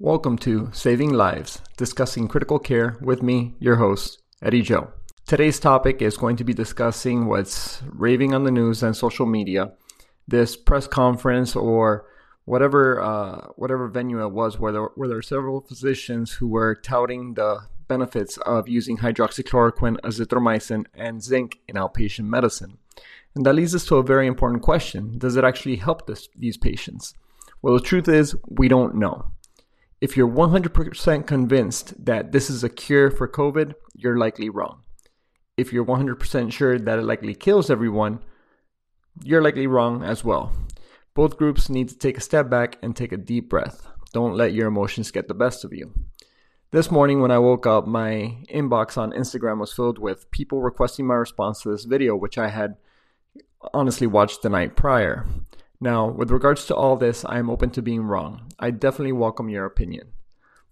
Welcome to Saving Lives, discussing critical care with me, your host, Eddie Joe. Today's topic is going to be discussing what's raving on the news and social media. This press conference or whatever uh, whatever venue it was, where there, where there are several physicians who were touting the benefits of using hydroxychloroquine, azithromycin, and zinc in outpatient medicine. And that leads us to a very important question: Does it actually help this, these patients? Well, the truth is, we don't know. If you're 100% convinced that this is a cure for COVID, you're likely wrong. If you're 100% sure that it likely kills everyone, you're likely wrong as well. Both groups need to take a step back and take a deep breath. Don't let your emotions get the best of you. This morning, when I woke up, my inbox on Instagram was filled with people requesting my response to this video, which I had honestly watched the night prior. Now, with regards to all this, I am open to being wrong. I definitely welcome your opinion.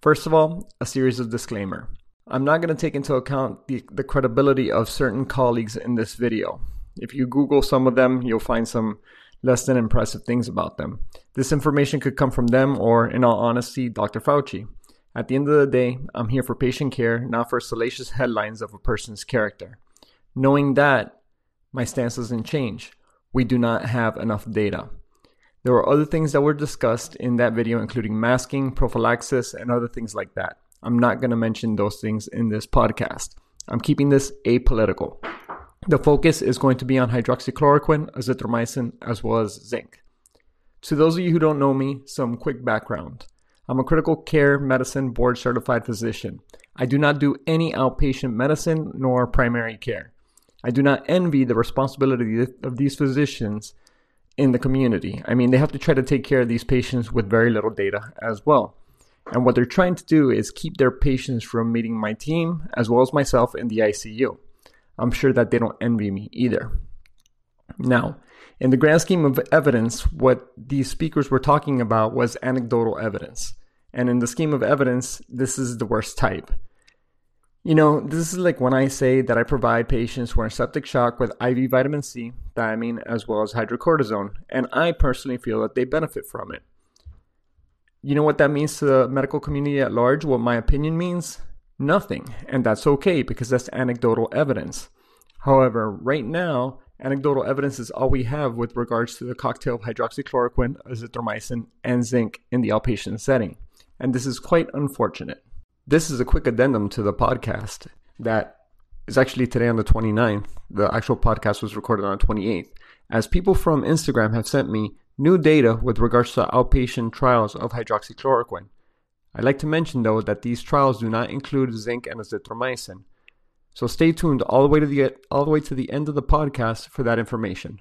First of all, a series of disclaimer. I'm not going to take into account the, the credibility of certain colleagues in this video. If you Google some of them, you'll find some less than impressive things about them. This information could come from them or, in all honesty, Dr. Fauci. At the end of the day, I'm here for patient care, not for salacious headlines of a person's character. Knowing that, my stance doesn't change. We do not have enough data. There were other things that were discussed in that video, including masking, prophylaxis, and other things like that. I'm not going to mention those things in this podcast. I'm keeping this apolitical. The focus is going to be on hydroxychloroquine, azithromycin, as well as zinc. To those of you who don't know me, some quick background. I'm a critical care medicine board certified physician. I do not do any outpatient medicine nor primary care. I do not envy the responsibility of these physicians in the community. I mean, they have to try to take care of these patients with very little data as well. And what they're trying to do is keep their patients from meeting my team as well as myself in the ICU. I'm sure that they don't envy me either. Now, in the grand scheme of evidence, what these speakers were talking about was anecdotal evidence. And in the scheme of evidence, this is the worst type. You know, this is like when I say that I provide patients who are in septic shock with IV vitamin C, thiamine, as well as hydrocortisone, and I personally feel that they benefit from it. You know what that means to the medical community at large? What my opinion means? Nothing. And that's okay because that's anecdotal evidence. However, right now, anecdotal evidence is all we have with regards to the cocktail of hydroxychloroquine, azithromycin, and zinc in the outpatient setting. And this is quite unfortunate. This is a quick addendum to the podcast that is actually today on the 29th. The actual podcast was recorded on the 28th. As people from Instagram have sent me new data with regards to outpatient trials of hydroxychloroquine. I'd like to mention though that these trials do not include zinc and azithromycin. So stay tuned all the way to the all the way to the end of the podcast for that information.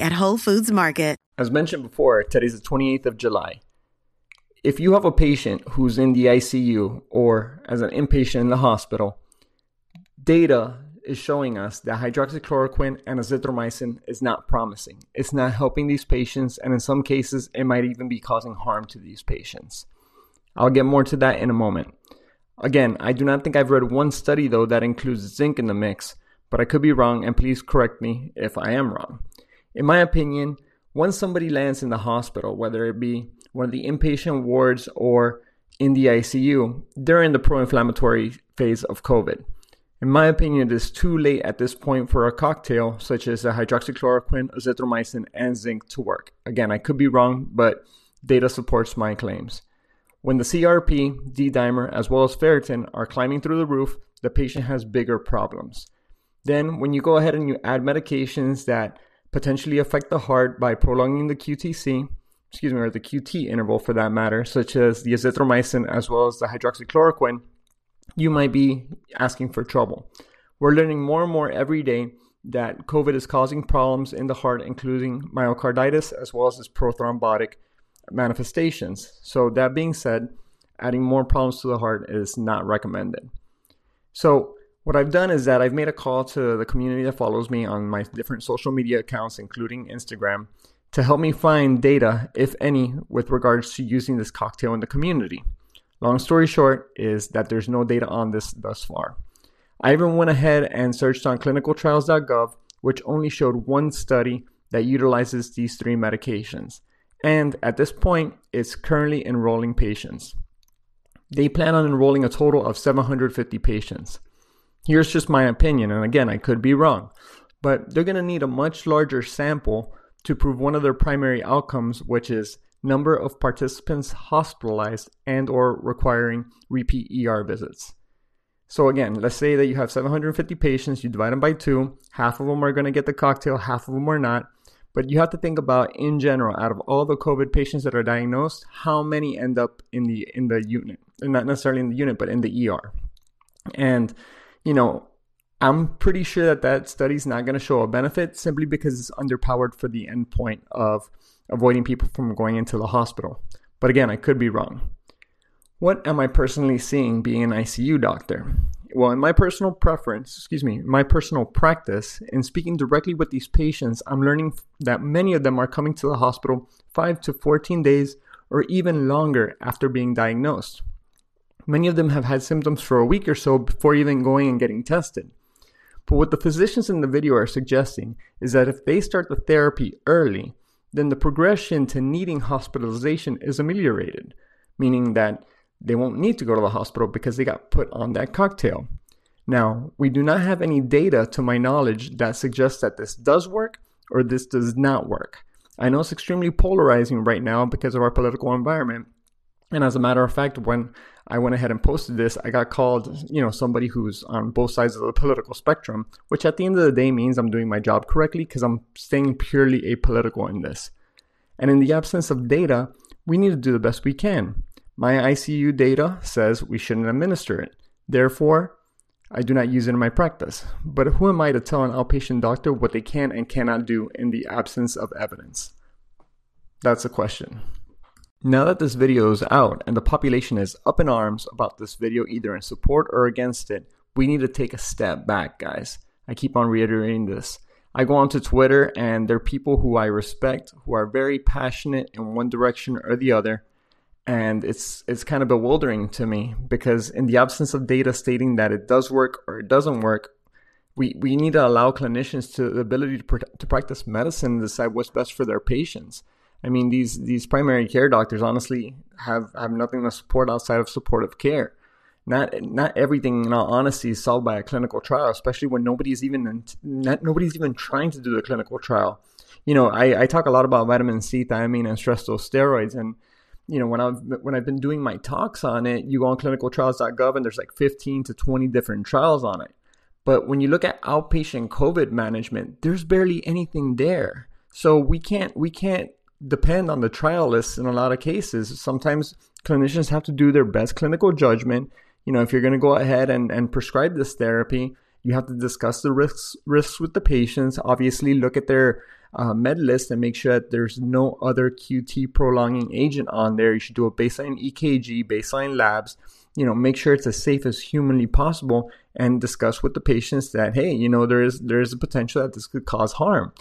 at Whole Foods Market. As mentioned before, today's the 28th of July. If you have a patient who's in the ICU or as an inpatient in the hospital, data is showing us that hydroxychloroquine and azithromycin is not promising. It's not helping these patients, and in some cases, it might even be causing harm to these patients. I'll get more to that in a moment. Again, I do not think I've read one study though that includes zinc in the mix, but I could be wrong, and please correct me if I am wrong. In my opinion, once somebody lands in the hospital, whether it be one of the inpatient wards or in the ICU, they're in the pro inflammatory phase of COVID. In my opinion, it is too late at this point for a cocktail such as hydroxychloroquine, azithromycin, and zinc to work. Again, I could be wrong, but data supports my claims. When the CRP, D dimer, as well as ferritin are climbing through the roof, the patient has bigger problems. Then, when you go ahead and you add medications that potentially affect the heart by prolonging the QTC, excuse me, or the QT interval for that matter, such as the azithromycin as well as the hydroxychloroquine, you might be asking for trouble. We're learning more and more every day that COVID is causing problems in the heart, including myocarditis as well as its prothrombotic manifestations. So, that being said, Adding more problems to the heart is not recommended. So, what I've done is that I've made a call to the community that follows me on my different social media accounts, including Instagram, to help me find data, if any, with regards to using this cocktail in the community. Long story short is that there's no data on this thus far. I even went ahead and searched on clinicaltrials.gov, which only showed one study that utilizes these three medications. And at this point, it's currently enrolling patients. They plan on enrolling a total of 750 patients. Here's just my opinion, and again, I could be wrong, but they're going to need a much larger sample to prove one of their primary outcomes, which is number of participants hospitalized and or requiring repeat ER visits. So again, let's say that you have 750 patients, you divide them by 2, half of them are going to get the cocktail, half of them are not. But you have to think about in general, out of all the COVID patients that are diagnosed, how many end up in the in the unit, and not necessarily in the unit, but in the ER. And you know, I'm pretty sure that that study is not going to show a benefit simply because it's underpowered for the endpoint of avoiding people from going into the hospital. But again, I could be wrong. What am I personally seeing being an ICU doctor? Well, in my personal preference, excuse me, my personal practice, in speaking directly with these patients, I'm learning that many of them are coming to the hospital 5 to 14 days or even longer after being diagnosed. Many of them have had symptoms for a week or so before even going and getting tested. But what the physicians in the video are suggesting is that if they start the therapy early, then the progression to needing hospitalization is ameliorated, meaning that they won't need to go to the hospital because they got put on that cocktail. Now, we do not have any data to my knowledge that suggests that this does work or this does not work. I know it's extremely polarizing right now because of our political environment. And as a matter of fact, when I went ahead and posted this, I got called, you know, somebody who's on both sides of the political spectrum, which at the end of the day means I'm doing my job correctly because I'm staying purely apolitical in this. And in the absence of data, we need to do the best we can. My ICU data says we shouldn't administer it. Therefore, I do not use it in my practice. But who am I to tell an outpatient doctor what they can and cannot do in the absence of evidence? That's the question. Now that this video is out and the population is up in arms about this video, either in support or against it, we need to take a step back, guys. I keep on reiterating this. I go onto Twitter and there are people who I respect who are very passionate in one direction or the other and it's it's kind of bewildering to me because in the absence of data stating that it does work or it doesn't work we we need to allow clinicians to the ability to, to practice medicine and decide what's best for their patients i mean these these primary care doctors honestly have have nothing to support outside of supportive care not not everything in all honesty is solved by a clinical trial especially when nobody's even not, nobody's even trying to do the clinical trial you know i i talk a lot about vitamin c thiamine and stress dose steroids and you know, when I've when I've been doing my talks on it, you go on clinicaltrials.gov and there's like 15 to 20 different trials on it. But when you look at outpatient COVID management, there's barely anything there. So we can't we can't depend on the trial lists in a lot of cases. Sometimes clinicians have to do their best clinical judgment. You know, if you're going to go ahead and, and prescribe this therapy, you have to discuss the risks risks with the patients. Obviously, look at their uh, med list and make sure that there's no other QT prolonging agent on there. You should do a baseline EKG, baseline labs. You know, make sure it's as safe as humanly possible, and discuss with the patients that hey, you know, there is there is a potential that this could cause harm.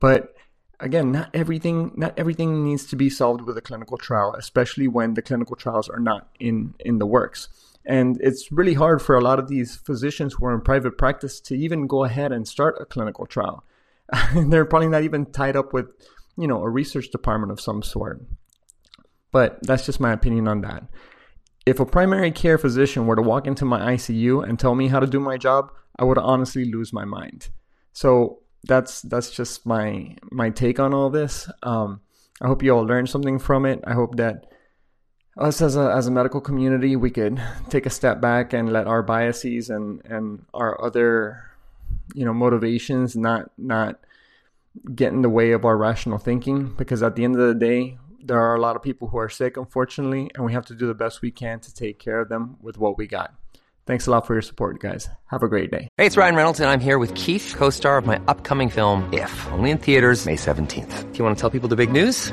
But again, not everything not everything needs to be solved with a clinical trial, especially when the clinical trials are not in in the works. And it's really hard for a lot of these physicians who are in private practice to even go ahead and start a clinical trial. They're probably not even tied up with, you know, a research department of some sort. But that's just my opinion on that. If a primary care physician were to walk into my ICU and tell me how to do my job, I would honestly lose my mind. So that's that's just my my take on all this. Um, I hope you all learned something from it. I hope that us as a as a medical community, we could take a step back and let our biases and and our other, you know, motivations not not get in the way of our rational thinking. Because at the end of the day, there are a lot of people who are sick, unfortunately, and we have to do the best we can to take care of them with what we got. Thanks a lot for your support, guys. Have a great day. Hey, it's Ryan Reynolds, and I'm here with Keith, co star of my upcoming film, If, only in theaters, May 17th. Do you want to tell people the big news?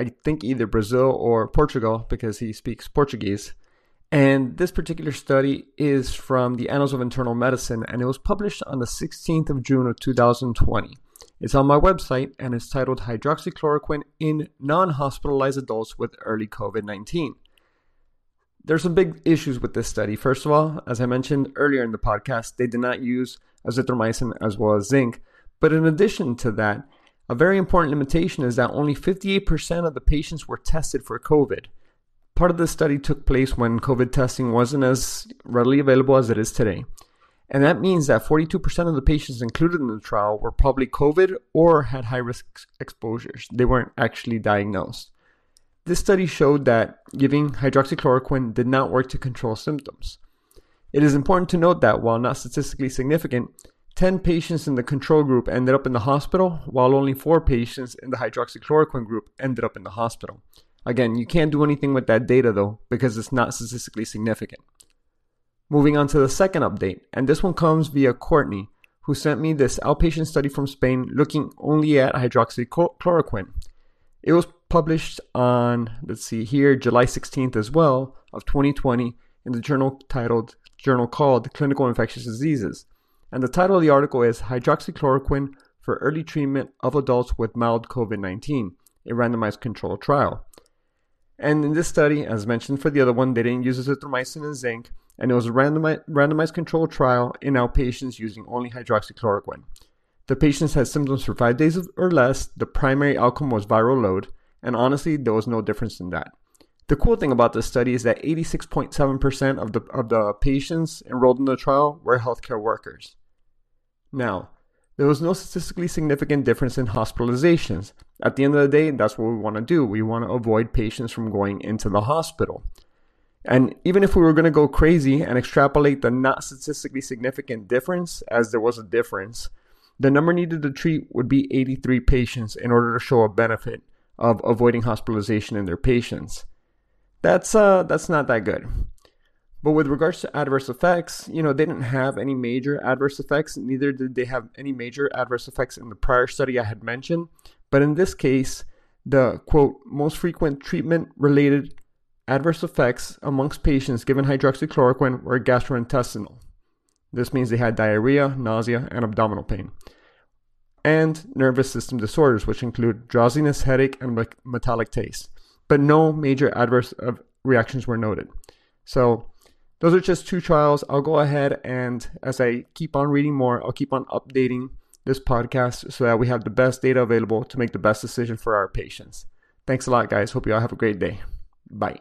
I think either Brazil or Portugal because he speaks Portuguese. And this particular study is from the Annals of Internal Medicine and it was published on the 16th of June of 2020. It's on my website and it's titled Hydroxychloroquine in Non Hospitalized Adults with Early COVID 19. There's some big issues with this study. First of all, as I mentioned earlier in the podcast, they did not use azithromycin as well as zinc. But in addition to that, a very important limitation is that only 58% of the patients were tested for COVID. Part of the study took place when COVID testing wasn't as readily available as it is today. And that means that 42% of the patients included in the trial were probably COVID or had high risk exposures. They weren't actually diagnosed. This study showed that giving hydroxychloroquine did not work to control symptoms. It is important to note that while not statistically significant, 10 patients in the control group ended up in the hospital, while only 4 patients in the hydroxychloroquine group ended up in the hospital. Again, you can't do anything with that data though, because it's not statistically significant. Moving on to the second update, and this one comes via Courtney, who sent me this outpatient study from Spain looking only at hydroxychloroquine. It was published on, let's see here, July 16th as well, of 2020, in the journal titled, journal called Clinical Infectious Diseases. And the title of the article is Hydroxychloroquine for Early Treatment of Adults with Mild COVID 19, a randomized controlled trial. And in this study, as mentioned for the other one, they didn't use azithromycin and zinc, and it was a randomized, randomized controlled trial in outpatients using only hydroxychloroquine. The patients had symptoms for five days or less. The primary outcome was viral load, and honestly, there was no difference in that. The cool thing about this study is that 86.7% of the, of the patients enrolled in the trial were healthcare workers. Now, there was no statistically significant difference in hospitalizations. At the end of the day, that's what we want to do. We want to avoid patients from going into the hospital. And even if we were going to go crazy and extrapolate the not statistically significant difference, as there was a difference, the number needed to treat would be 83 patients in order to show a benefit of avoiding hospitalization in their patients. That's uh that's not that good. But with regards to adverse effects, you know, they didn't have any major adverse effects. Neither did they have any major adverse effects in the prior study I had mentioned. But in this case, the quote, most frequent treatment related adverse effects amongst patients given hydroxychloroquine were gastrointestinal. This means they had diarrhea, nausea, and abdominal pain. And nervous system disorders, which include drowsiness, headache, and metallic taste. But no major adverse uh, reactions were noted. So, those are just two trials. I'll go ahead and as I keep on reading more, I'll keep on updating this podcast so that we have the best data available to make the best decision for our patients. Thanks a lot, guys. Hope you all have a great day. Bye.